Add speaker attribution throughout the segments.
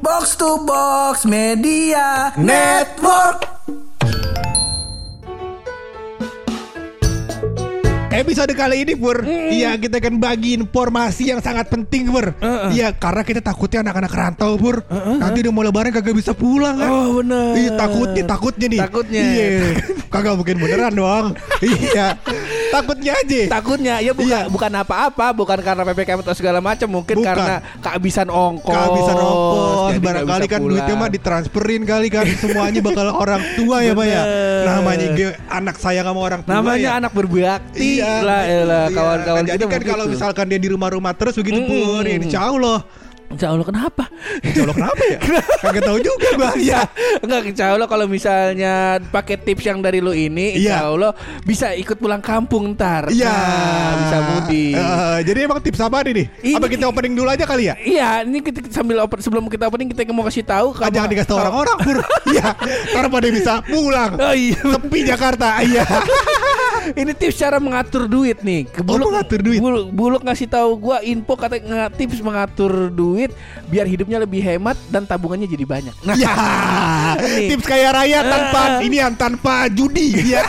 Speaker 1: Box to Box Media Network.
Speaker 2: Episode kali ini Pur Iya kita akan bagi informasi yang sangat penting Pur. Iya karena kita takutnya anak-anak rantau Pur. Nanti udah mau lebaran kagak bisa pulang kan?
Speaker 1: Oh, bener.
Speaker 2: Iya takutnya takutnya nih.
Speaker 1: Takutnya.
Speaker 2: Iya Kagak mungkin beneran dong. Iya Takutnya aja
Speaker 1: Takutnya ya bukan
Speaker 2: Iya.
Speaker 1: bukan apa-apa, bukan karena PPKM atau segala macam, mungkin
Speaker 2: Bukan.
Speaker 1: karena kehabisan ongkos.
Speaker 2: Kehabisan ongkos
Speaker 1: jadi
Speaker 2: Barangkali kan
Speaker 1: pulang.
Speaker 2: duitnya mah ditransferin kali kan Semuanya bakal orang tua ya Pak ya. Namanya anak sayang sama orang tua
Speaker 1: namanya
Speaker 2: ya.
Speaker 1: anak berbakti
Speaker 2: Iya,
Speaker 1: lah elah,
Speaker 2: iya.
Speaker 1: kawan-kawan
Speaker 2: Jadi
Speaker 1: kita
Speaker 2: kan kalau
Speaker 1: begitu.
Speaker 2: misalkan dia di rumah-rumah terus begitu
Speaker 1: Mm-mm.
Speaker 2: Pur ya Insya Allah
Speaker 1: Insya Allah kenapa?
Speaker 2: Insya Allah kenapa ya Kagak tahu juga gua
Speaker 1: Iya, enggak insya Allah kalau misalnya pakai tips yang dari lu ini, insya
Speaker 2: Iya.
Speaker 1: Allah bisa ikut pulang kampung ntar.
Speaker 2: Iya,
Speaker 1: Nah, bisa mudik.
Speaker 2: Eh, jadi emang tips apa nih?
Speaker 1: Ini-
Speaker 2: Apa kita opening dulu aja kali ya?
Speaker 1: Iya, ini kita sambil open, sebelum kita opening kita mau kasih tahu
Speaker 2: Ah, jangan dikasih tahu orang-orang. Iya, karena pada bisa pulang.
Speaker 1: Oh iya.
Speaker 2: Sepi Jakarta. Iya.
Speaker 1: Ini tips cara mengatur duit nih.
Speaker 2: Oh, mengatur duit.
Speaker 1: Buluk, Buluk ngasih tahu gua info kata tips mengatur duit biar hidupnya lebih hemat dan tabungannya jadi banyak. Nah. Nih.
Speaker 2: Tips kaya raya tanpa ini yang tanpa judi. Iya.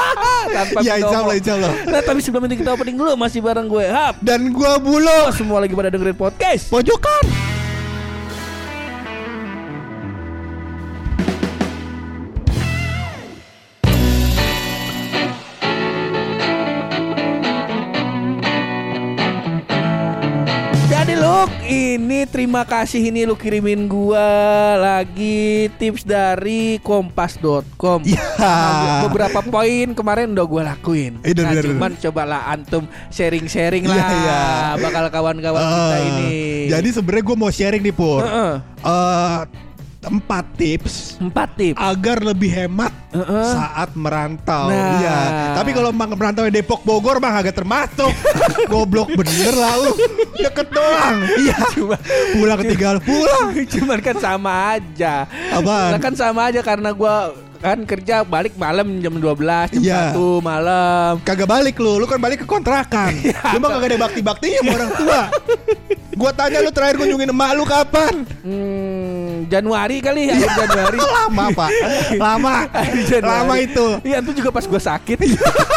Speaker 1: tanpa
Speaker 2: Iya,
Speaker 1: binomo.
Speaker 2: insya Allah, insya Allah.
Speaker 1: Nah, tapi sebelum itu kita opening dulu masih bareng gue Hap.
Speaker 2: Dan gua bulo
Speaker 1: Semua lagi pada dengerin podcast.
Speaker 2: pojokan.
Speaker 1: Terima kasih ini lu kirimin gua lagi tips dari kompas.com.
Speaker 2: Iya.
Speaker 1: Nah, beberapa poin kemarin udah gua lakuin.
Speaker 2: Eh,
Speaker 1: nah,
Speaker 2: bener, bener.
Speaker 1: cuman cobalah antum sharing-sharing lah
Speaker 2: Iya, iya.
Speaker 1: bakal kawan-kawan kita
Speaker 2: Eh,
Speaker 1: ini.
Speaker 2: Jadi sebenarnya gua mau sharing nih, Pur.
Speaker 1: Heeh.
Speaker 2: Eh, empat tips
Speaker 1: empat tips.
Speaker 2: agar lebih hemat
Speaker 1: Heeh.
Speaker 2: saat merantau.
Speaker 1: Nah.
Speaker 2: Iya. Tapi kalau emang merantau di Depok Bogor mah agak termasuk. Goblok bener lah lu. Deket doang. Iya.
Speaker 1: Cuma-
Speaker 2: Pulang tinggal pulang.
Speaker 1: Cuman kan sama aja.
Speaker 2: Apaan?
Speaker 1: Kan sama aja karena gua kan kerja balik malam jam 12 jam
Speaker 2: Iya.
Speaker 1: 1 malam.
Speaker 2: Kagak balik lu, lu kan balik ke kontrakan.
Speaker 1: Iya.
Speaker 2: Lu mah kagak ada bakti-baktinya sama orang tua. Gua tanya lu terakhir kunjungin emak lu kapan?
Speaker 1: Hmm, Januari kali ya, Januari.
Speaker 2: Lama, Pak. Lama. Lama itu.
Speaker 1: Iya, itu juga pas gua sakit.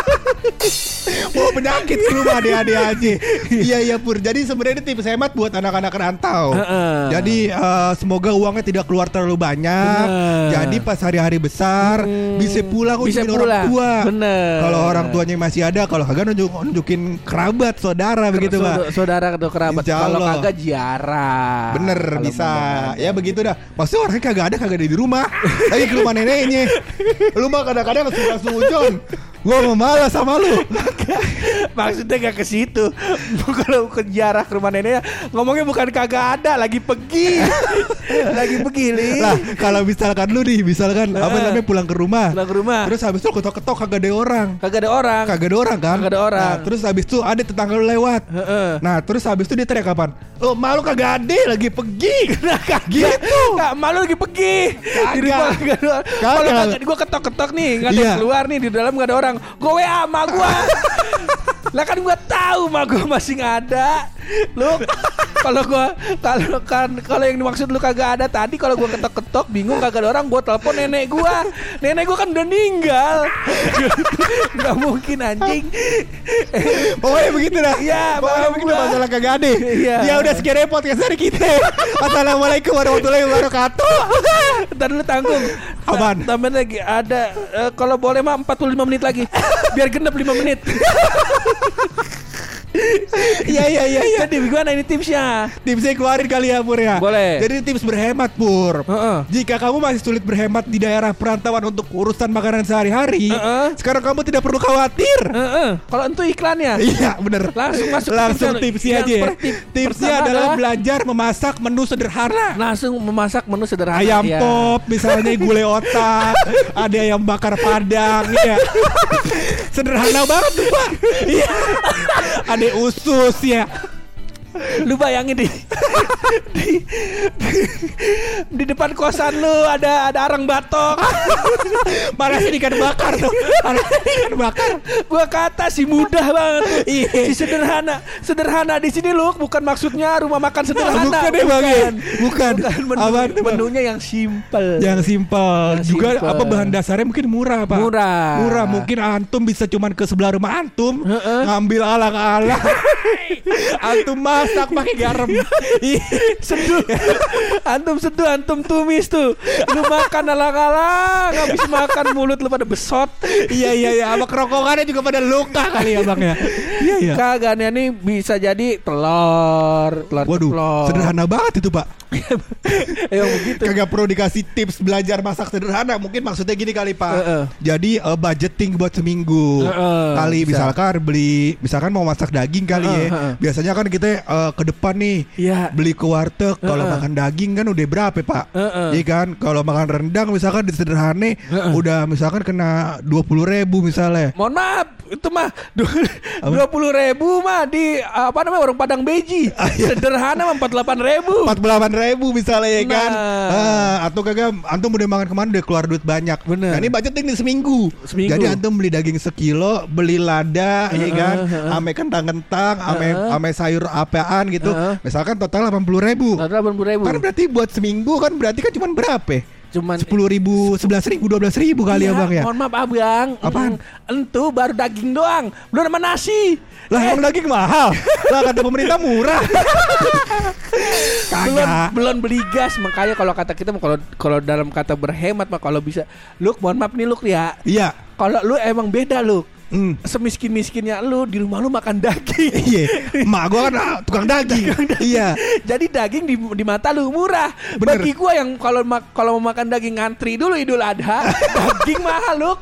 Speaker 2: Oh penyakit ke rumah adik-adik aja Iya iya Pur Jadi sebenarnya ini tips hemat buat anak-anak rantau
Speaker 1: Heeh.
Speaker 2: Jadi eh, semoga uangnya tidak keluar terlalu banyak
Speaker 1: Bener.
Speaker 2: Jadi pas hari-hari besar
Speaker 1: Hmm,
Speaker 2: Bisa pulang
Speaker 1: bisa
Speaker 2: kunjungin orang
Speaker 1: pulang.
Speaker 2: tua
Speaker 1: Bener.
Speaker 2: Kalau orang tuanya masih ada Kalau kagak nunjuk, nunjukin kerabat Saudara begitu Pak
Speaker 1: Saudara atau kerabat. Kalau kagak ziarah.
Speaker 2: Bener
Speaker 1: Kalau
Speaker 2: bisa. Ya begitu dah Maksudnya orangnya kagak ada Kagak ada di rumah Lagi ke rumah neneknya Lu mah kadang-kadang suka sujon Gua mau malas sama lu
Speaker 1: Maksudnya gak ke situ. Kalau ke ziarah ke rumah neneknya ngomongnya bukan kagak ada, lagi pergi. lagi pergi, Li.
Speaker 2: Lah kalau misalkan lu nih Misalkan apa
Speaker 1: Eh.
Speaker 2: namanya pulang ke rumah
Speaker 1: Pulang ke rumah.
Speaker 2: Terus habis itu ketok-ketok kagak ada orang
Speaker 1: Kagak ada orang.
Speaker 2: Kagak ada orang kan
Speaker 1: Kagak ada orang.
Speaker 2: Nah, Terus habis itu ada tetangga lu lewat
Speaker 1: Heeh.
Speaker 2: Nah terus habis itu dia teriak kapan Oh malu kagak ada lagi pergi
Speaker 1: Nah, kagak.
Speaker 2: Gitu.
Speaker 1: Nggak, malu lagi pergi.
Speaker 2: Kagak.
Speaker 1: Kalau kagak gua ketok-ketok nih, nggak ada
Speaker 2: Iya.
Speaker 1: keluar nih di dalam nggak ada orang. Gue WA sama gua. lah kan gua tahu mah gua masih ada. Lu kalau gua kalau kan kalau yang dimaksud lu kagak ada tadi kalau gua ketok-ketok bingung kagak ada orang gua telepon nenek gua. Nenek gua kan udah meninggal. Nggak mungkin anjing.
Speaker 2: Pokoknya begitu dah
Speaker 1: Iya,
Speaker 2: Pokoknya begitu masalah kagak ada
Speaker 1: Iya.
Speaker 2: Ya udah sekian repot ya dari kita Assalamualaikum warahmatullahi wabarakatuh
Speaker 1: Ntar dulu tanggung
Speaker 2: Apaan?
Speaker 1: Ta- Tambahin lagi Ada eh, Kalau boleh mah 45 menit lagi Biar genep 5 menit
Speaker 2: Iya iya iya iya
Speaker 1: Jadi gimana ini tipsnya
Speaker 2: Tipsnya keluarin kali ya Pur ya
Speaker 1: Boleh.
Speaker 2: Jadi tips berhemat Pur
Speaker 1: Heeh.
Speaker 2: Jika kamu masih sulit berhemat di daerah perantauan untuk urusan makanan sehari-hari
Speaker 1: Heeh.
Speaker 2: Sekarang kamu tidak perlu khawatir
Speaker 1: Heeh. Kalau itu iklannya
Speaker 2: Iya bener
Speaker 1: Langsung masuk
Speaker 2: Langsung
Speaker 1: tipsnya.
Speaker 2: tipsnya
Speaker 1: Yang
Speaker 2: aja ya.
Speaker 1: per- tip-
Speaker 2: Tipsnya adalah
Speaker 1: adalah-
Speaker 2: belajar memasak menu sederhana
Speaker 1: Langsung memasak menu sederhana
Speaker 2: Ayam
Speaker 1: Iya.
Speaker 2: pop misalnya gulai otak Ada ayam bakar padang ya. Sederhana banget tuh pak Iya Ada usus ya
Speaker 1: Lu bayangin deh di, di, di depan kosan lu ada ada arang batok.
Speaker 2: Malah sih ikan bakar tuh. Malah ikan bakar.
Speaker 1: Gua kata sih mudah banget. tuh.
Speaker 2: Iya.
Speaker 1: Si sederhana. Sederhana di sini lu bukan maksudnya rumah makan sederhana.
Speaker 2: Bukan ya, Bang? Bukan.
Speaker 1: menu,
Speaker 2: Apaan tuh, Bang?
Speaker 1: menunya yang simple.
Speaker 2: Yang simpel
Speaker 1: Yang
Speaker 2: juga
Speaker 1: simple.
Speaker 2: apa bahan dasarnya mungkin murah pak
Speaker 1: Murah.
Speaker 2: murah mungkin antum bisa cuman ke sebelah rumah antum
Speaker 1: Heeh.
Speaker 2: ngambil alang-alang antum masak pakai garam Ih,
Speaker 1: seduh antum seduh antum tumis tuh lu makan alang-alang habis makan mulut lu pada besot
Speaker 2: iya iya iya sama kerongkongannya juga pada luka kali ya bang ya iya iya
Speaker 1: kagak nih bisa jadi telur telur
Speaker 2: Waduh,
Speaker 1: ceplok.
Speaker 2: sederhana banget itu pak.
Speaker 1: emang begitu
Speaker 2: Kagak perlu dikasih tips belajar masak sederhana. Mungkin maksudnya gini kali pak.
Speaker 1: Heeh.
Speaker 2: Jadi eh, budgeting buat seminggu.
Speaker 1: Heeh,
Speaker 2: kali
Speaker 1: bisa.
Speaker 2: misalkan beli, misalkan mau masak daging kali
Speaker 1: Heeh,
Speaker 2: ya.
Speaker 1: heeh.
Speaker 2: Biasanya kan kita eh, ke depan nih.
Speaker 1: Iya.
Speaker 2: Beli ke warteg. Kalau
Speaker 1: Heeh.
Speaker 2: makan daging kan udah berapa pak?
Speaker 1: Heeh.
Speaker 2: Iya kan. Kalau makan rendang misalkan di sederhana
Speaker 1: Heeh.
Speaker 2: udah misalkan kena dua puluh ribu misalnya.
Speaker 1: mohon maaf itu mah dua puluh ribu mah di apa namanya warung padang beji
Speaker 2: Ah, iya.
Speaker 1: sederhana mah empat delapan ribu
Speaker 2: Empat delapan ribu misalnya ya kan
Speaker 1: Nah.
Speaker 2: Ah, Atau kagak Antum udah makan ke mana udah keluar duit banyak
Speaker 1: Bener.
Speaker 2: Nah ini budgeting nih seminggu
Speaker 1: Seminggu.
Speaker 2: Jadi antum beli daging sekilo Beli lada ya kan
Speaker 1: heeh.
Speaker 2: Ame kentang-kentang Ame,
Speaker 1: Heeh.
Speaker 2: ame sayur apaan gitu.
Speaker 1: Heeh.
Speaker 2: Misalkan total 80 ribu.
Speaker 1: Delapan puluh ribu.
Speaker 2: Kan berarti buat seminggu kan berarti kan cuma berapa ya?
Speaker 1: cuman
Speaker 2: 10 ribu, 11 ribu, 12 ribu kali ya bang ya?
Speaker 1: Mohon maaf abang.
Speaker 2: Apaan?
Speaker 1: Entu baru daging doang, belum sama nasi.
Speaker 2: Lah
Speaker 1: Eh,
Speaker 2: emang daging mahal? Lah kata pemerintah murah.
Speaker 1: Belum belum beli gas. Makanya kalau kata kita kalau kalau dalam kata berhemat mah kalau bisa. Lu mohon maaf nih lu ya.
Speaker 2: Iya.
Speaker 1: Kalau lu emang beda lu
Speaker 2: Hmm.
Speaker 1: semiskin miskinnya lu di rumah lu makan daging
Speaker 2: Iya, emak gua kan ah, tukang daging. Iya.
Speaker 1: jadi daging di, di mata lu murah
Speaker 2: Bener.
Speaker 1: bagi gua yang kalau kalau mau makan daging ngantri dulu idul adha daging mahal lu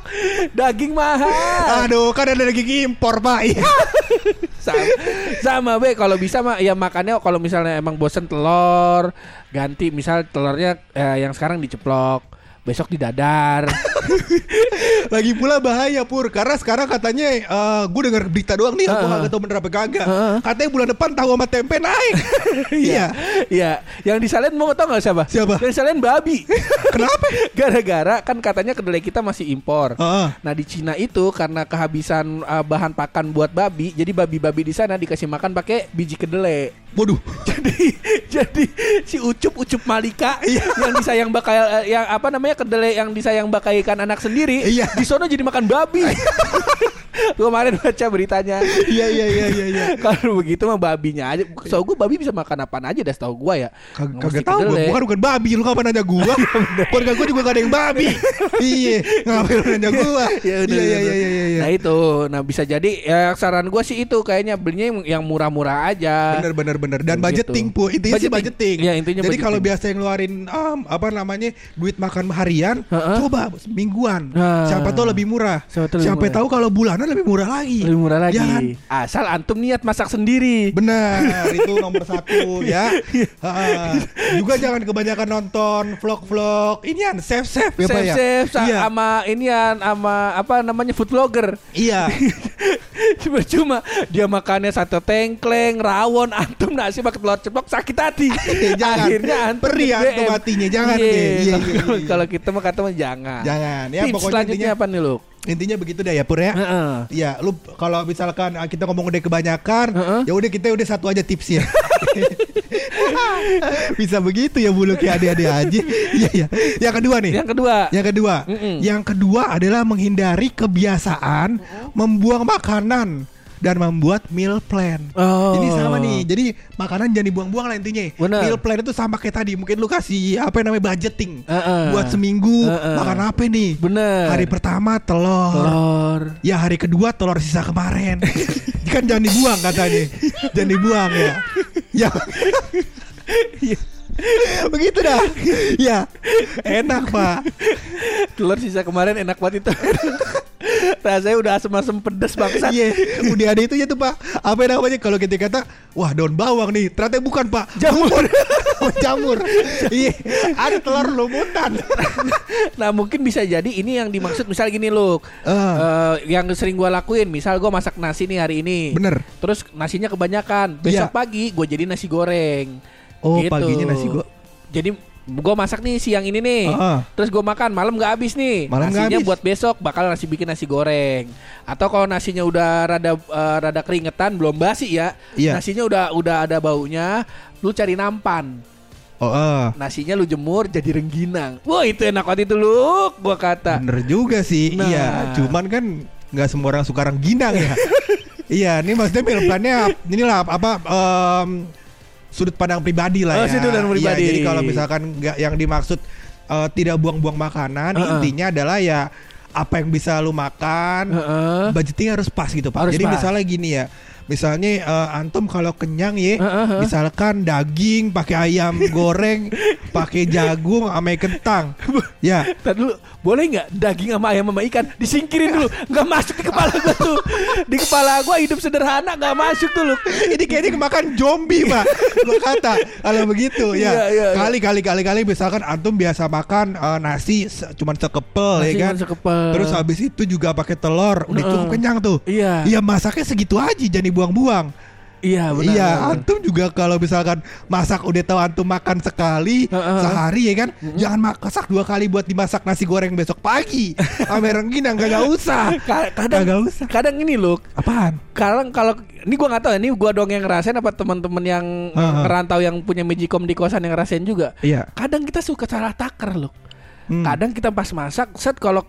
Speaker 1: daging mahal
Speaker 2: Aduh, kan ada daging impor, Pak. Iya.
Speaker 1: sama, sama be kalau bisa mah ya makannya kalau misalnya emang bosen telur ganti misal telurnya eh, yang sekarang diceplok besok di dadar
Speaker 2: Lagi pula bahaya pur karena sekarang katanya eh gue dengar berita doang nih, aku
Speaker 1: Heeh.
Speaker 2: nggak tahu bener apa kagak.
Speaker 1: Heeh.
Speaker 2: Katanya bulan depan tahu sama tempe naik. iya.
Speaker 1: Iya, yang disalin mau tau gak siapa?
Speaker 2: Siapa?
Speaker 1: Yang disalin babi.
Speaker 2: Kenapa?
Speaker 1: Gara-gara kan katanya kedelai kita masih impor.
Speaker 2: Heeh.
Speaker 1: Nah di Cina itu karena kehabisan uh, bahan pakan buat babi, jadi babi-babi di sana dikasih makan pakai biji kedelai.
Speaker 2: Waduh.
Speaker 1: jadi jadi si ucup ucup Malika yang disayang bakal eh, yang apa namanya kedelai yang disayang bakaikan anak sendiri
Speaker 2: Iya.
Speaker 1: di sono jadi makan babi. Gua kemarin baca beritanya.
Speaker 2: Iya iya iya iya iya.
Speaker 1: Kalau begitu mah babinya aja. So gue babi bisa makan apaan aja dah setahu gua ya.
Speaker 2: Kag- Kagak tahu gua,
Speaker 1: kedelai.
Speaker 2: bukan bukan babi, lu kapan nanya gua? Keluarga gua juga gak ada yang babi. iya, ngapain lu nanya gua?
Speaker 1: Ya udah,
Speaker 2: Iya iya
Speaker 1: udah.
Speaker 2: iya iya iya.
Speaker 1: Nah itu, nah bisa jadi ya saran gua sih itu kayaknya belinya yang- murah-murah aja.
Speaker 2: Bener bener bener dan
Speaker 1: Begitu.
Speaker 2: budgeting pu intinya sih
Speaker 1: Budgeting.
Speaker 2: budgeting.
Speaker 1: Iya, intinya
Speaker 2: Jadi
Speaker 1: budgeting.
Speaker 2: kalau biasa yang ngeluarin um, apa namanya duit makan harian,
Speaker 1: Heeh.
Speaker 2: coba mingguan.
Speaker 1: Nah.
Speaker 2: Siapa tahu lebih murah.
Speaker 1: Siapa tahu
Speaker 2: kalau bulanan lebih murah lagi.
Speaker 1: Lebih murah lagi.
Speaker 2: Kan?
Speaker 1: Asal antum niat masak sendiri.
Speaker 2: Benar, itu nomor satu ya. Juga jangan kebanyakan nonton vlog-vlog inian safe ya Pak ya.
Speaker 1: sa-
Speaker 2: Iya.
Speaker 1: sama inian sama apa namanya food vlogger.
Speaker 2: Iya.
Speaker 1: Cuma cuma dia makannya sate tengkleng, rawon, antum nasi pakai telur ceplok sakit hati.
Speaker 2: Jangan.
Speaker 1: Akhirnya antum
Speaker 2: Perih antum hatinya, jangan
Speaker 1: Iya.
Speaker 2: Iya, iya,
Speaker 1: kalau-
Speaker 2: iya.
Speaker 1: Kalau kita mah kata jangan.
Speaker 2: Jangan. Ya
Speaker 1: Tips
Speaker 2: pokoknya
Speaker 1: selanjutnya
Speaker 2: intinya
Speaker 1: apa nih lu?
Speaker 2: Intinya begitu deh ya Pur ya. Iya, lu kalau misalkan ah, kita ngomong udah kebanyakan,
Speaker 1: Heeh.
Speaker 2: ya udah kita udah satu aja tipsnya. Bisa begitu ya bulu kayak adik-adik aja. Iya iya. Yang kedua nih.
Speaker 1: Yang kedua.
Speaker 2: Yang kedua,
Speaker 1: Mm-mm.
Speaker 2: yang kedua adalah menghindari kebiasaan membuang makanan dan membuat meal plan.
Speaker 1: Oh.
Speaker 2: Ini sama nih. Jadi makanan jangan dibuang-buang lah intinya.
Speaker 1: Bener.
Speaker 2: Meal plan itu sama kayak tadi. Mungkin lu kasih apa yang namanya budgeting.
Speaker 1: Heeh.
Speaker 2: Buat seminggu
Speaker 1: Heeh.
Speaker 2: makan apa nih?
Speaker 1: Bener.
Speaker 2: Hari pertama telur.
Speaker 1: telur.
Speaker 2: Ya hari kedua telur sisa kemarin. kan jangan dibuang katanya. jangan dibuang ya. Ya. Begitu dah. Ya. Enak, Pak.
Speaker 1: Telur sisa kemarin enak banget itu. Rasanya udah asem-asem pedes bangsat.
Speaker 2: Iya, udah ada itu ya tuh Pak. Apa yang namanya kalau kita kata, wah daun bawang nih, ternyata bukan Pak, jamur. Oh, jamur. Iya, ada telur lumutan.
Speaker 1: Nah mungkin bisa jadi ini yang dimaksud misal gini loh
Speaker 2: Ah.
Speaker 1: Yang sering gua lakuin Misal gua masak nasi nih hari ini
Speaker 2: Bener.
Speaker 1: Terus nasinya kebanyakan Besok
Speaker 2: Iya.
Speaker 1: pagi gue jadi nasi goreng
Speaker 2: Oh, paginya nasi go-
Speaker 1: Jadi gue masak nih siang ini nih.
Speaker 2: Heeh.
Speaker 1: Terus gue makan malam nggak habis nih.
Speaker 2: Malam
Speaker 1: Nasinya
Speaker 2: habis.
Speaker 1: buat besok bakal nasi bikin nasi goreng. Atau kalau nasinya udah rada eh, rada keringetan belum basi ya.
Speaker 2: Iya.
Speaker 1: Nasinya udah udah ada baunya, lu cari nampan.
Speaker 2: Oh, eh.
Speaker 1: Nasinya lu jemur jadi rengginang. Wah, itu enak banget itu lu, gua kata.
Speaker 2: Bener juga sih.
Speaker 1: Nah.
Speaker 2: Iya, cuman kan nggak semua orang suka rengginang ya. iya, ini maksudnya meal plan-nya inilah apa em, sudut pandang pribadi lah
Speaker 1: Oh,
Speaker 2: ya.
Speaker 1: sudut pandang
Speaker 2: Iya,
Speaker 1: pribadi.
Speaker 2: jadi kalau misalkan nggak yang dimaksud eh, tidak buang-buang makanan,
Speaker 1: Heeh.
Speaker 2: intinya adalah ya apa yang bisa lu makan,
Speaker 1: Heeh.
Speaker 2: budgeting harus pas gitu pak.
Speaker 1: Harus
Speaker 2: Jadi
Speaker 1: pas.
Speaker 2: misalnya gini ya, misalnya eh, antum kalau kenyang ya,
Speaker 1: Heeh, heeh.
Speaker 2: misalkan daging pakai ayam goreng, pakai jagung sama kentang, ya
Speaker 1: dulu, boleh nggak daging sama ayam sama ikan disingkirin dulu, nggak masuk di kepala gua tuh. Di kepala gua hidup sederhana nggak masuk tuh lu.
Speaker 2: ini kayaknya kemakan zombie pak gue kata kalau begitu
Speaker 1: Iya,
Speaker 2: ya
Speaker 1: iya, iya.
Speaker 2: kali kali kali kali misalkan antum biasa makan eh, nasi cuman sekepel
Speaker 1: Nasi
Speaker 2: ya kan
Speaker 1: sekepel.
Speaker 2: terus habis itu juga pakai telur udah cukup kenyang tuh
Speaker 1: Iya.
Speaker 2: Iya masaknya segitu aja jangan dibuang-buang.
Speaker 1: Iya benar.
Speaker 2: Iya antum juga kalau misalkan masak udah tahu antum makan sekali sehari ya kan? Jangan masak dua kali buat dimasak nasi goreng besok pagi. Ame rengginang gak usah.
Speaker 1: Ka- kadang
Speaker 2: Kagak usah.
Speaker 1: kadang ini loh
Speaker 2: apaan?
Speaker 1: Kadang kalau ini gua nggak tahu ya, ini gua dong yang ngerasain apa teman-teman yang
Speaker 2: Heeh.
Speaker 1: merantau yang punya magicom di kosan yang ngerasain juga?
Speaker 2: Iya.
Speaker 1: Kadang kita suka salah takar loh
Speaker 2: Hmm.
Speaker 1: kadang kita pas masak set kalau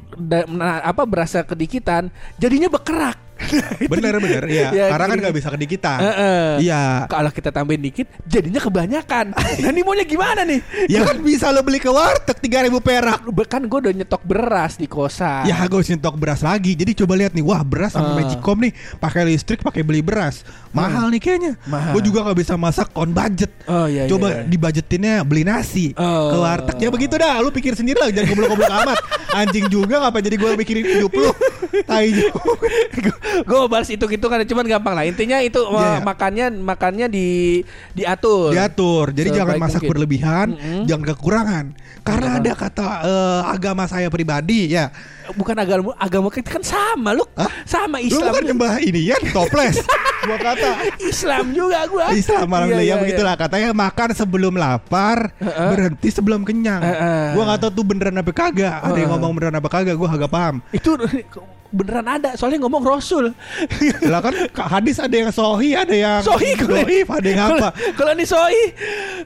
Speaker 1: apa berasa kedikitan jadinya bekerak
Speaker 2: bener bener iya
Speaker 1: Ya,
Speaker 2: karena kan nggak bisa kedikitan
Speaker 1: Heeh.
Speaker 2: iya
Speaker 1: kalau kita tambahin dikit jadinya kebanyakan nah ini maunya gimana nih
Speaker 2: Ya kan bisa lo beli ke warteg 3000 perak.
Speaker 1: kan gue udah nyetok beras di kosan
Speaker 2: Ya usah nyetok beras lagi. Jadi coba lihat nih, wah beras sama
Speaker 1: Ah.
Speaker 2: Magicom nih pakai listrik, pakai beli beras. Mahal nih kayaknya. Gue juga nggak bisa masak on budget.
Speaker 1: Oh, iya, iya,
Speaker 2: coba
Speaker 1: iya.
Speaker 2: dibudgetinnya beli nasi
Speaker 1: Oh.
Speaker 2: ke warteg. Ya begitu dah, lu pikir sendiri lah, jangan goblok-goblok amat. Anjing juga ngapa jadi gue mikirin hidup lu. Tai.
Speaker 1: Gue balas hitung hitungan cuman gampang lah intinya itu
Speaker 2: Iya,
Speaker 1: uh,
Speaker 2: iya.
Speaker 1: makannya makannya di diatur
Speaker 2: Diatur. Jadi
Speaker 1: Sebaik
Speaker 2: jangan masak
Speaker 1: mungkin.
Speaker 2: berlebihan,
Speaker 1: Mm-mm.
Speaker 2: jangan kekurangan. Karena ada kata eh, agama saya pribadi ya.
Speaker 1: Bukan agama agama kita kan sama lu
Speaker 2: Hah?
Speaker 1: sama
Speaker 2: Lu
Speaker 1: Islam
Speaker 2: bukan nyembah ini ya, toples. gua kata
Speaker 1: Islam juga gua
Speaker 2: Islam malam
Speaker 1: Iya,
Speaker 2: ya
Speaker 1: iya,
Speaker 2: begitulah katanya makan sebelum lapar
Speaker 1: Heeh.
Speaker 2: berhenti sebelum kenyang.
Speaker 1: Heeh.
Speaker 2: Gua nggak tahu tuh beneran apa kagak. Ada yang ngomong beneran apa kagak, gua agak paham.
Speaker 1: itu beneran ada soalnya ngomong Rasul
Speaker 2: Lah kan hadis ada yang sohi, ada yang
Speaker 1: Sohi
Speaker 2: doif, ada yang apa?
Speaker 1: Kalau- ini soi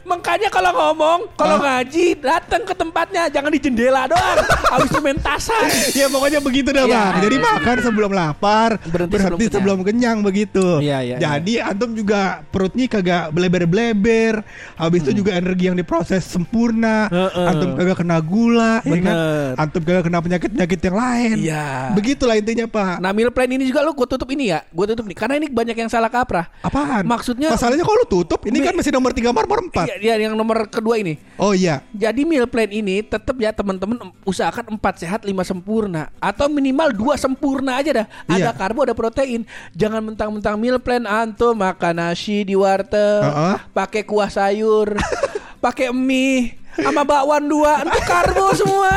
Speaker 1: Makanya kalau ngomong Kalau
Speaker 2: Hah?
Speaker 1: ngaji Datang ke tempatnya Jangan di jendela doang Habis itu main tasan
Speaker 2: ya pokoknya begitu dah
Speaker 1: Iya.
Speaker 2: bang. Jadi makan sebelum lapar,
Speaker 1: Berhenti
Speaker 2: berhenti,
Speaker 1: sebelum
Speaker 2: sebelum, kenyang. begitu.
Speaker 1: Iya, iya,
Speaker 2: Jadi antum juga perutnya kagak bleber-bleber. Habis itu juga energi yang diproses sempurna.
Speaker 1: Hmm. Heeh.
Speaker 2: Antum kagak kena gula, ya kan? Antum kagak kena penyakit-penyakit yang lain.
Speaker 1: Iya.
Speaker 2: Begitulah intinya pak.
Speaker 1: Nah meal plan ini juga lu gue tutup ini ya Gue tutup nih Karena ini banyak yang salah kaprah
Speaker 2: Apaan?
Speaker 1: Maksudnya
Speaker 2: Masalahnya kalau tutup, ini kan masih nomor 3 nomor 4.
Speaker 1: Iya, iya, yang nomor kedua ini
Speaker 2: Oh iya.
Speaker 1: Jadi meal plan ini tetap ya teman-teman em- usahakan 4 sehat 5 sempurna atau minimal 2 sempurna aja dah. Ada
Speaker 2: Iya.
Speaker 1: karbo ada protein. Jangan mentang-mentang meal plan antum makan nasi di warteg,
Speaker 2: Heeh.
Speaker 1: pakai kuah sayur, pakai mie sama bakwan dua itu karbo semua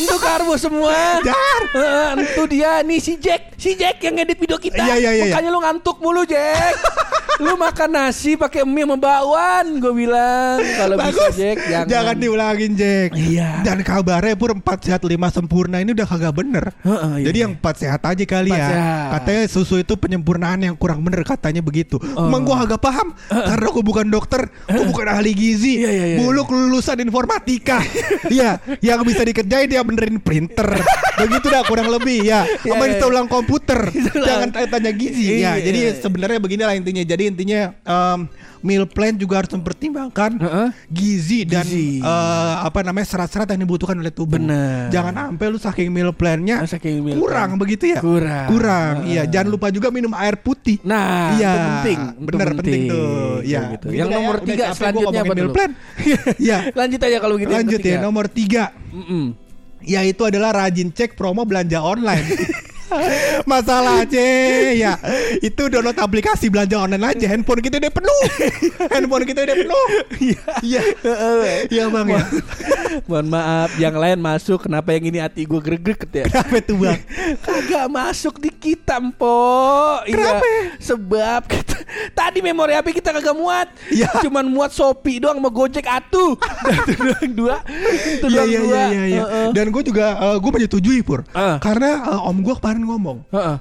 Speaker 1: itu karbo semua
Speaker 2: Dar.
Speaker 1: Itu dia nih si Jack si Jack yang ngedit video kita
Speaker 2: Iya, iya, iya,
Speaker 1: makanya lu ngantuk mulu Jack lu makan nasi pakai mie sama bakwan gue bilang kalau bisa. Jack jangan
Speaker 2: Jangan diulangin Jack.
Speaker 1: Iya.
Speaker 2: Dan kabarnya pur 4 sehat 5 sempurna ini udah kagak bener.
Speaker 1: Heeh, iya,
Speaker 2: Jadi
Speaker 1: iya.
Speaker 2: yang 4 sehat aja kali
Speaker 1: Empat
Speaker 2: ya.
Speaker 1: sehat.
Speaker 2: Katanya susu itu penyempurnaan yang kurang bener katanya begitu.
Speaker 1: Oh.
Speaker 2: Emang gua agak paham karena gua bukan dokter, gua bukan ahli gizi.
Speaker 1: Iya, iya, iya.
Speaker 2: Buluk lulusan informatika. Iya, yang bisa dikerjain dia benerin printer. Begitu dah kurang lebih ya.
Speaker 1: Iya,
Speaker 2: Sama
Speaker 1: iya.
Speaker 2: bisa ulang komputer. Jangan tanya-tanya gizi ya.
Speaker 1: Iya.
Speaker 2: Jadi sebenarnya beginilah intinya. Jadi intinya em, meal plan juga harus mempertimbangkan
Speaker 1: Heeh.
Speaker 2: gizi dan
Speaker 1: Gizi.
Speaker 2: eh, apa namanya serat-serat yang dibutuhkan oleh tubuh.
Speaker 1: Bener.
Speaker 2: Jangan sampai lu saking meal plannya
Speaker 1: Ah, saking meal
Speaker 2: kurang
Speaker 1: plan.
Speaker 2: begitu ya.
Speaker 1: Kurang.
Speaker 2: Kurang. Iya, jangan lupa juga minum air putih.
Speaker 1: Nah,
Speaker 2: Iya,
Speaker 1: itu penting. itu
Speaker 2: bener penting tuh. Iya.
Speaker 1: Gitu. Yang
Speaker 2: ya.
Speaker 1: nomor
Speaker 2: Udah
Speaker 1: tiga selanjutnya apa
Speaker 2: meal plan. Iya.
Speaker 1: Lanjut aja kalau yang
Speaker 2: Lanjut ya nomor tiga
Speaker 1: Mm-mm.
Speaker 2: yaitu adalah rajin cek promo belanja online. Masalah aja ya. Itu download aplikasi belanja online aja. Handphone kita udah penuh. Handphone kita udah penuh. Iya. Iya. Bang ya.
Speaker 1: Mohon maaf, yang lain masuk. Kenapa yang ini hati gue greget ya?
Speaker 2: Kenapa tuh bang?
Speaker 1: Kagak masuk di kita, Mpo.
Speaker 2: Kenapa?
Speaker 1: Iya, sebab kita, tadi memori HP kita kagak muat.
Speaker 2: Iya.
Speaker 1: Cuman muat Shopee doang sama Gojek atuh. itu doang dua. Itu
Speaker 2: Iya
Speaker 1: doang
Speaker 2: iya
Speaker 1: dua.
Speaker 2: iya iya iya.
Speaker 1: Heeh.
Speaker 2: Dan gue juga eh, Gue menyetujui Pur
Speaker 1: Ah.
Speaker 2: Karena eh, om gue kemarin ngomong
Speaker 1: Heeh.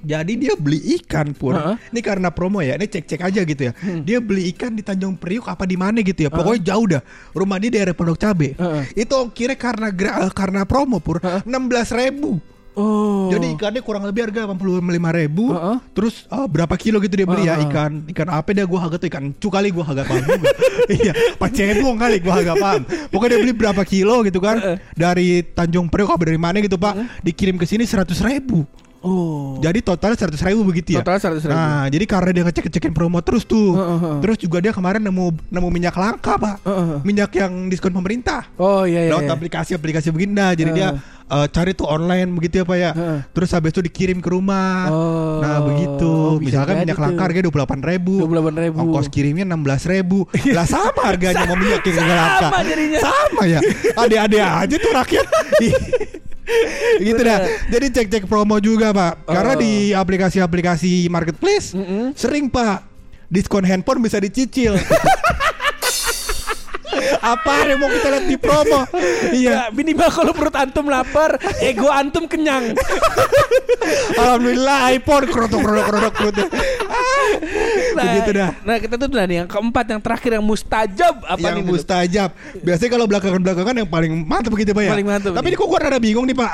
Speaker 2: Jadi dia beli ikan pur.
Speaker 1: Heeh.
Speaker 2: Ini karena promo ya. Ini cek-cek aja gitu ya.
Speaker 1: Hmm.
Speaker 2: Dia beli ikan di Tanjung Priuk apa di mana gitu ya. Pokoknya jauh dah. Rumah dia daerah Pondok Cabe.
Speaker 1: Heeh.
Speaker 2: Itu kira karena gra- eh, karena promo pur.
Speaker 1: Heeh.
Speaker 2: Enam belas ribu.
Speaker 1: Oh.
Speaker 2: Jadi ikannya kurang lebih harga 85 ribu
Speaker 1: Heeh.
Speaker 2: Terus eh, berapa kilo gitu dia beli ya
Speaker 1: Heeh.
Speaker 2: ikan Ikan apa dia gua agak tuh ikan cu kali gua agak paham. Iya pacebong kali gua agak paham Pokoknya dia beli berapa kilo gitu kan
Speaker 1: Heeh.
Speaker 2: Dari Tanjung Priok apa dari mana gitu pak Dikirim ke sini 100 ribu
Speaker 1: Oh.
Speaker 2: jadi total 100 ribu begitu ya.
Speaker 1: Total 100.000.
Speaker 2: Nah, jadi karena dia ngecek-ngecekin promo terus tuh.
Speaker 1: Heeh, heeh.
Speaker 2: Terus juga dia kemarin nemu nemu minyak langka, Pak.
Speaker 1: Heeh, heeh.
Speaker 2: Minyak yang diskon pemerintah.
Speaker 1: Oh iya iya.
Speaker 2: Lewat
Speaker 1: iya.
Speaker 2: aplikasi-aplikasi begini nah, jadi dia
Speaker 1: Heeh.
Speaker 2: eh, cari tuh online begitu ya Pak ya.
Speaker 1: Heeh.
Speaker 2: Terus habis itu dikirim ke rumah.
Speaker 1: Oh,
Speaker 2: nah, begitu.
Speaker 1: bisa
Speaker 2: Misalkan minyak langka harganya 28 ribu.
Speaker 1: 28.000.
Speaker 2: Ongkos kirimnya 16 ribu. lah sama harganya mau minyak yang langka.
Speaker 1: Sama jadinya.
Speaker 2: Sama ya. Ade-ade aja tuh rakyat. gitu dah. Jadi cek-cek promo juga pak. Karena
Speaker 1: Oh.
Speaker 2: di aplikasi-aplikasi marketplace
Speaker 1: Mm-mm.
Speaker 2: sering pak diskon handphone bisa dicicil. Apa yang mau kita lihat di promo? Iya.
Speaker 1: Ya, minimal kalau perut antum lapar, ego antum kenyang.
Speaker 2: Alhamdulillah iPhone kerodok kerodok kerodok perutnya.
Speaker 1: Nah,
Speaker 2: Begitu dah.
Speaker 1: Nah, kita tuh udah nih yang keempat yang terakhir yang mustajab apa
Speaker 2: yang
Speaker 1: nih?
Speaker 2: Mustajab. Biasanya kalau belakangan-belakangan yang paling mantap begitu Pak ya.
Speaker 1: Paling mantap
Speaker 2: Tapi
Speaker 1: nih.
Speaker 2: ini kok gue rada bingung nih Pak.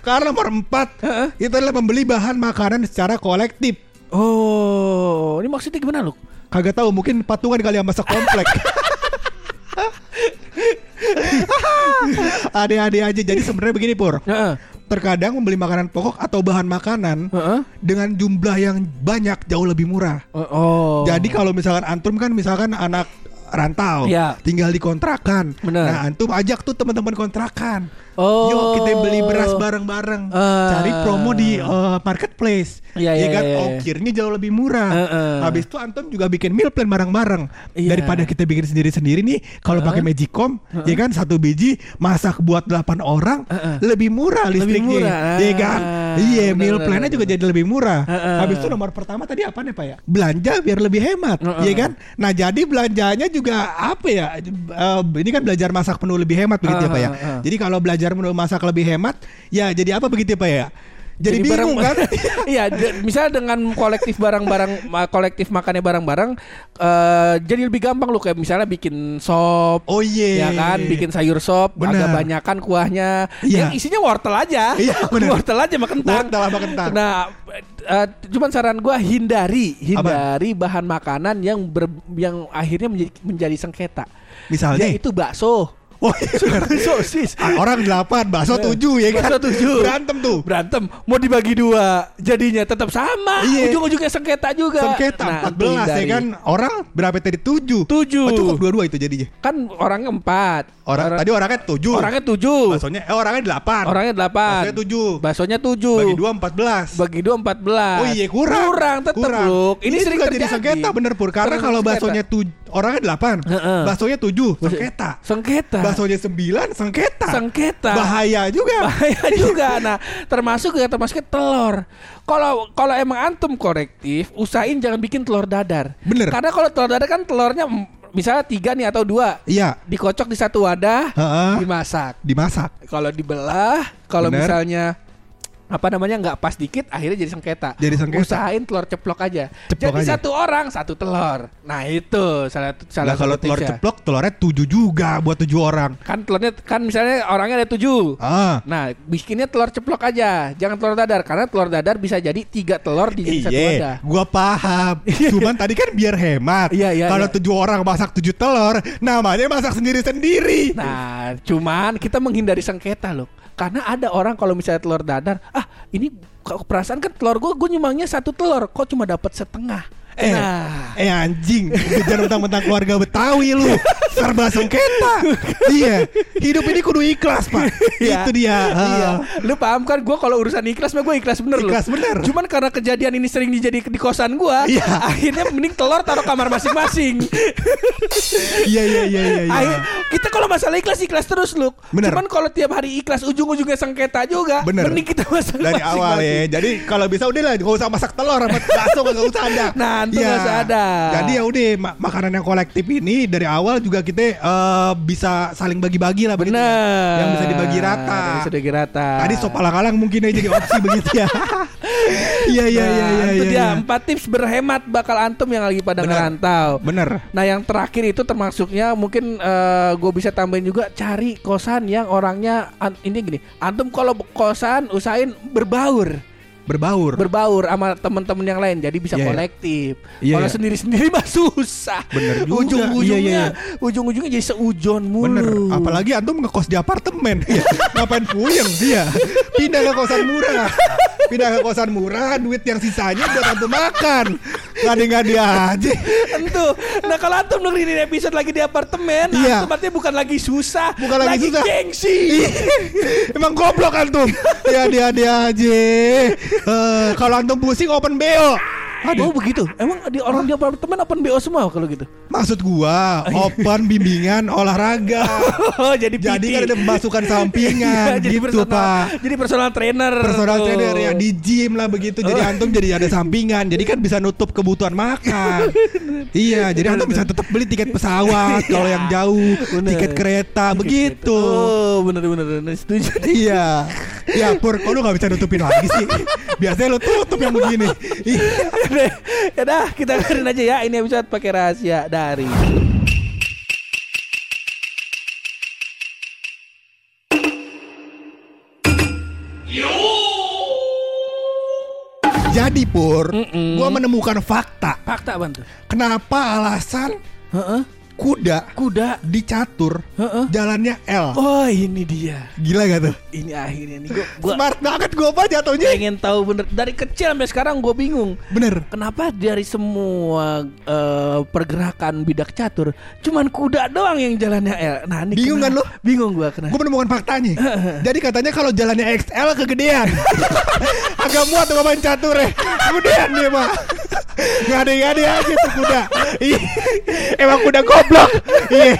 Speaker 2: Karena nomor empat itu adalah membeli bahan makanan secara kolektif.
Speaker 1: Oh, ini maksudnya gimana lu?
Speaker 2: Kagak tahu mungkin patungan kali yang masak komplek. Ade-ade aja. Jadi sebenarnya begini Pur. Terkadang membeli makanan pokok atau bahan makanan
Speaker 1: Heeh.
Speaker 2: dengan jumlah yang banyak jauh lebih murah.
Speaker 1: Oh.
Speaker 2: Jadi kalau misalkan antum kan misalkan anak rantau,
Speaker 1: Iya.
Speaker 2: tinggal di kontrakan.
Speaker 1: Bener.
Speaker 2: Nah, antum ajak tuh teman-teman kontrakan.
Speaker 1: Oh.
Speaker 2: Yuk kita beli beras bareng-bareng.
Speaker 1: Ah.
Speaker 2: Cari promo di eh, marketplace.
Speaker 1: Iya,
Speaker 2: Ya
Speaker 1: iya,
Speaker 2: kan
Speaker 1: iya, iya.
Speaker 2: ongkirnya jauh lebih murah.
Speaker 1: Heeh.
Speaker 2: Habis itu antum juga bikin meal plan bareng-bareng.
Speaker 1: Iya.
Speaker 2: Daripada kita bikin sendiri-sendiri nih, kalau pakai Magicom, ya kan satu biji masak buat 8 orang,
Speaker 1: Heeh.
Speaker 2: lebih murah
Speaker 1: Lebih
Speaker 2: listriknya.
Speaker 1: murah.
Speaker 2: Ya kan? Iya,
Speaker 1: benar,
Speaker 2: meal plannya juga jadi lebih murah.
Speaker 1: Heeh.
Speaker 2: Habis itu nomor pertama tadi apa nih Pak ya? Belanja biar lebih hemat,
Speaker 1: Heeh.
Speaker 2: ya kan? Nah, jadi belanjanya juga apa ya? Eh, ini kan belajar masak menu lebih hemat begitu ya Pak ya.
Speaker 1: Heeh.
Speaker 2: Jadi kalau belajar menu masak lebih hemat, ya jadi apa begitu ya Pak ya? Jadi,
Speaker 1: barang-
Speaker 2: bingung kan?
Speaker 1: Iya, misalnya dengan kolektif barang-barang kolektif makannya barang-barang eh, jadi lebih gampang lu kayak misalnya bikin sop
Speaker 2: Oh iya.
Speaker 1: ya kan bikin sayur sop
Speaker 2: Bener.
Speaker 1: agak banyakan kuahnya
Speaker 2: Iya.
Speaker 1: yang isinya wortel aja
Speaker 2: Iya, bener.
Speaker 1: wortel aja sama kentang
Speaker 2: Wortel sama kentang.
Speaker 1: nah eh, cuman saran gua hindari hindari bahan makanan yang ber- yang akhirnya menjadi menjadi sengketa
Speaker 2: Misalnya?
Speaker 1: yaitu bakso
Speaker 2: Oh iya.
Speaker 1: sosis
Speaker 2: Ah, Orang delapan, bakso tujuh ya kan?
Speaker 1: Bakso tujuh.
Speaker 2: Berantem tuh.
Speaker 1: berantem mau dibagi dua jadinya tetap sama
Speaker 2: Iya.
Speaker 1: ujung-ujungnya sengketa juga
Speaker 2: Sengketa
Speaker 1: Nah,
Speaker 2: 14 ya
Speaker 1: hindari.
Speaker 2: kan? Orang berapa tadi? Tujuh.
Speaker 1: Tujuh.
Speaker 2: Oh, cukup dua-dua itu jadinya.
Speaker 1: kan orangnya empat
Speaker 2: Orang, tadi orangnya tujuh.
Speaker 1: orangnya tujuh
Speaker 2: Baksonya, eh orangnya delapan.
Speaker 1: orangnya delapan
Speaker 2: Baksonya tujuh.
Speaker 1: baksonya tujuh
Speaker 2: Bagi dua empat belas.
Speaker 1: bagi dua empat belas
Speaker 2: Oh iya kurang.
Speaker 1: kurang tetap
Speaker 2: Kurang.
Speaker 1: Luk. ini, sering terjadi
Speaker 2: jadi sengketa bener pur. Karena kalau baksonya tujuh, orangnya delapan, baksonya tujuh, sengketa.
Speaker 1: sengketa
Speaker 2: Baksonya sembilan, sengketa.
Speaker 1: Sengketa.
Speaker 2: Bahaya juga.
Speaker 1: bahaya juga nah termasuk ya termasuk telur kalau kalau emang antum korektif usahain jangan bikin telur dadar
Speaker 2: Bener.
Speaker 1: karena kalau telur dadar kan telurnya mm, misalnya tiga nih atau dua
Speaker 2: Iya.
Speaker 1: dikocok di satu wadah
Speaker 2: Heeh.
Speaker 1: dimasak
Speaker 2: Dimasak.
Speaker 1: kalau dibelah kalau misalnya apa namanya nggak pas dikit akhirnya jadi sengketa.
Speaker 2: Jadi sengketa.
Speaker 1: Usahain telur ceplok aja.
Speaker 2: Ceplok
Speaker 1: jadi
Speaker 2: aja.
Speaker 1: satu orang satu telur. Nah itu salah salah
Speaker 2: Lah kalau telur ceplok telurnya tujuh juga buat tujuh orang.
Speaker 1: kan telurnya kan misalnya orangnya ada tujuh.
Speaker 2: Ah.
Speaker 1: Nah, bikinnya telur ceplok aja, jangan telur dadar karena telur dadar bisa jadi tiga telur di satu wadah.
Speaker 2: Iya, gua paham. Cuman tadi kan biar hemat.
Speaker 1: Iya, iya,
Speaker 2: Kalau
Speaker 1: iya.
Speaker 2: tujuh orang masak tujuh telur, namanya masak sendiri-sendiri.
Speaker 1: Nah, cuman kita menghindari sengketa loh. Karena ada orang kalau misalnya telur dadar, ah ini perasaan kan telur gue gue nyumbangnya satu telur, kok cuma dapat setengah.
Speaker 2: Eh,
Speaker 1: Nah.
Speaker 2: eh anjing, jangan mentang-mentang keluarga Betawi lu. Serba sengketa. Iya, hidup ini kudu ikhlas, Pak.
Speaker 1: Iya.
Speaker 2: Itu dia.
Speaker 1: Iya. Lu paham kan gue kalau urusan ikhlas mah gue ikhlas bener
Speaker 2: Ikhlas
Speaker 1: lu.
Speaker 2: bener.
Speaker 1: Cuman karena kejadian ini sering dijadi di kosan gue,
Speaker 2: Iya.
Speaker 1: akhirnya mending telur taruh kamar masing-masing.
Speaker 2: Iya, iya, iya, iya. iya.
Speaker 1: Akhir- kita kalau masalah ikhlas ikhlas terus lu.
Speaker 2: Bener.
Speaker 1: Cuman kalau tiap hari ikhlas ujung-ujungnya sengketa juga.
Speaker 2: Bener.
Speaker 1: Mending kita masak
Speaker 2: Dari awal ya. Jadi kalau bisa udah lah, gak usah masak telur sama bakso gak usah ada.
Speaker 1: Nah, nggak usah ada.
Speaker 2: Jadi ya udah ma- makanan yang kolektif ini dari awal juga kita eh, bisa saling bagi-bagi lah begitu.
Speaker 1: Bener.
Speaker 2: Yang bisa dibagi rata.
Speaker 1: Yang bisa dibagi rata.
Speaker 2: Tadi sop alang-alang mungkin aja jadi opsi begitu ya. Iya iya iya
Speaker 1: Nah,
Speaker 2: iya
Speaker 1: itu
Speaker 2: iya.
Speaker 1: dia
Speaker 2: iya.
Speaker 1: empat tips berhemat bakal antum yang lagi pada
Speaker 2: Bener.
Speaker 1: ngerantau.
Speaker 2: Bener.
Speaker 1: Nah yang terakhir itu termasuknya mungkin gue bisa tambahin juga cari kosan yang orangnya an- ini gini antum kalau kosan usahain berbaur
Speaker 2: Berbaur.
Speaker 1: berbaur sama teman-teman yang lain jadi bisa
Speaker 2: Iya, iya.
Speaker 1: kolektif.
Speaker 2: Iya,
Speaker 1: kalau
Speaker 2: iya.
Speaker 1: sendiri-sendiri mah susah.
Speaker 2: Bener juga.
Speaker 1: Ujung-ujungnya
Speaker 2: Iya, iya,
Speaker 1: ujung-ujungnya jadi seujon mulu.
Speaker 2: Bener, apalagi antum ngekos di apartemen. Iya. Ngapain puyeng dia? Pindah ke kosan murah. Pindah ke kosan murah, duit yang sisanya buat antum makan. Ngadi-ngadi aja.
Speaker 1: Tentu. Nah kalau antum dengerin episode lagi di apartemen,
Speaker 2: Iya.
Speaker 1: antum artinya bukan lagi susah,
Speaker 2: Bukan lagi susah.
Speaker 1: gengsi.
Speaker 2: Emang goblok antum. Ya dia dia aja. Eh, kalau antum pusing open BO.
Speaker 1: Oh begitu. Emang di orang di apartemen open BO semua kalau gitu.
Speaker 2: Maksud gua open bimbingan olahraga.
Speaker 1: Oh jadi
Speaker 2: Jadi kan ada pemasukan sampingan
Speaker 1: Iya, jadi
Speaker 2: gitu,
Speaker 1: personal,
Speaker 2: Pak.
Speaker 1: Jadi personal trainer.
Speaker 2: personal
Speaker 1: tuh.
Speaker 2: trainer ya di gym lah begitu jadi
Speaker 1: Oh.
Speaker 2: antum jadi ada sampingan jadi kan bisa nutup kebutuhan makan iya jadi antum bisa tetap beli tiket pesawat kalau yang jauh
Speaker 1: Bener.
Speaker 2: tiket kereta begitu
Speaker 1: Oh bener bener bener setuju.
Speaker 2: iya ya pur kok lu gak bisa nutupin lagi sih biasanya lu tutup yang begini
Speaker 1: ya dah kita dengerin aja ya ini episode pakai rahasia dari
Speaker 2: jadi pur
Speaker 1: Mm-mm.
Speaker 2: gua menemukan fakta
Speaker 1: fakta bantu.
Speaker 2: kenapa alasan. Kuda
Speaker 1: Kuda.
Speaker 2: dicatur
Speaker 1: Heeh.
Speaker 2: jalannya L
Speaker 1: Oh ini dia.
Speaker 2: gila gak tuh
Speaker 1: Ini akhirnya nih gua, gua
Speaker 2: smart banget gua apa jatuhnya
Speaker 1: pengen tahu bener dari kecil sampai sekarang gue bingung.
Speaker 2: bener
Speaker 1: Kenapa dari semua eh, pergerakan bidak catur cuman kuda doang yang jalannya L. Nah, ini
Speaker 2: Bingung kan lu?
Speaker 1: Bingung gua kenapa.
Speaker 2: Gue menemukan faktanya. Jadi katanya kalau jalannya XL kegedean. Agak muat tuh main catur ya. Kemudian dia mah. Ngade-ngade aja tuh kuda. Ih, Emang kuda goblok. Iya.